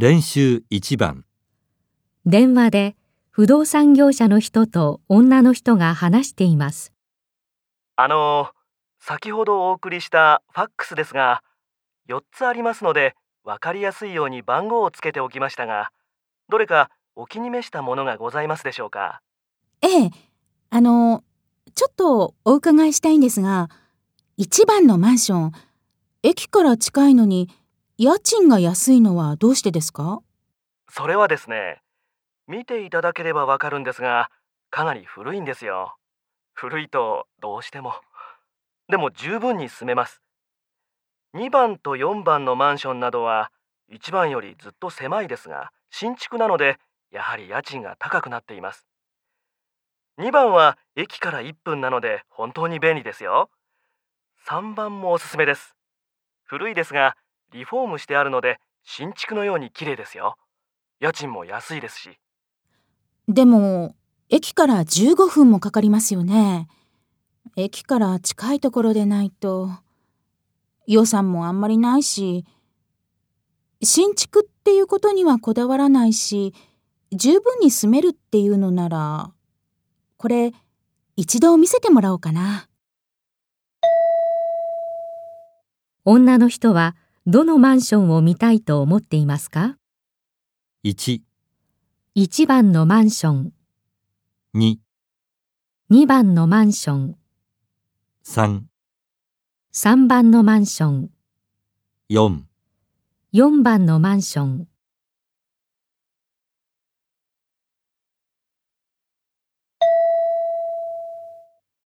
練習1番。電話で不動産業者の人と女の人が話しています。あの先ほどお送りしたファックスですが4つありますので分かりやすいように番号をつけておきましたがどれかお気に召したものがございますでしょうか？ええ、あの、ちょっとお伺いしたいんですが、一番のマンション、駅から近いのに、家賃が安いのはどうしてですか？それはですね見ていただければわかるんですがかなり古いんですよ。古いとどうしても。でも十分に住めます。2番と4番のマンションなどは1番よりずっと狭いですが新築なのでやはり家賃が高くなっています。2番は駅から1分なので本当に便利ですよ。3番もおすすめです。古いですがリフォームしてあるので新築のように綺麗ですよ家賃も安いですしでも、駅から15分もかかりますよね。駅から近いところでないと、予算もあんまりないし、新築っていうことにはこだわらないし、十分に住めるっていうのなら、これ、一度見せてもらおうかな。女の人はどのマンションを見たいと思っていますか？1、?1 番のマンション、2、2番のマンション、3、3番のマンション、4 4番のマンション。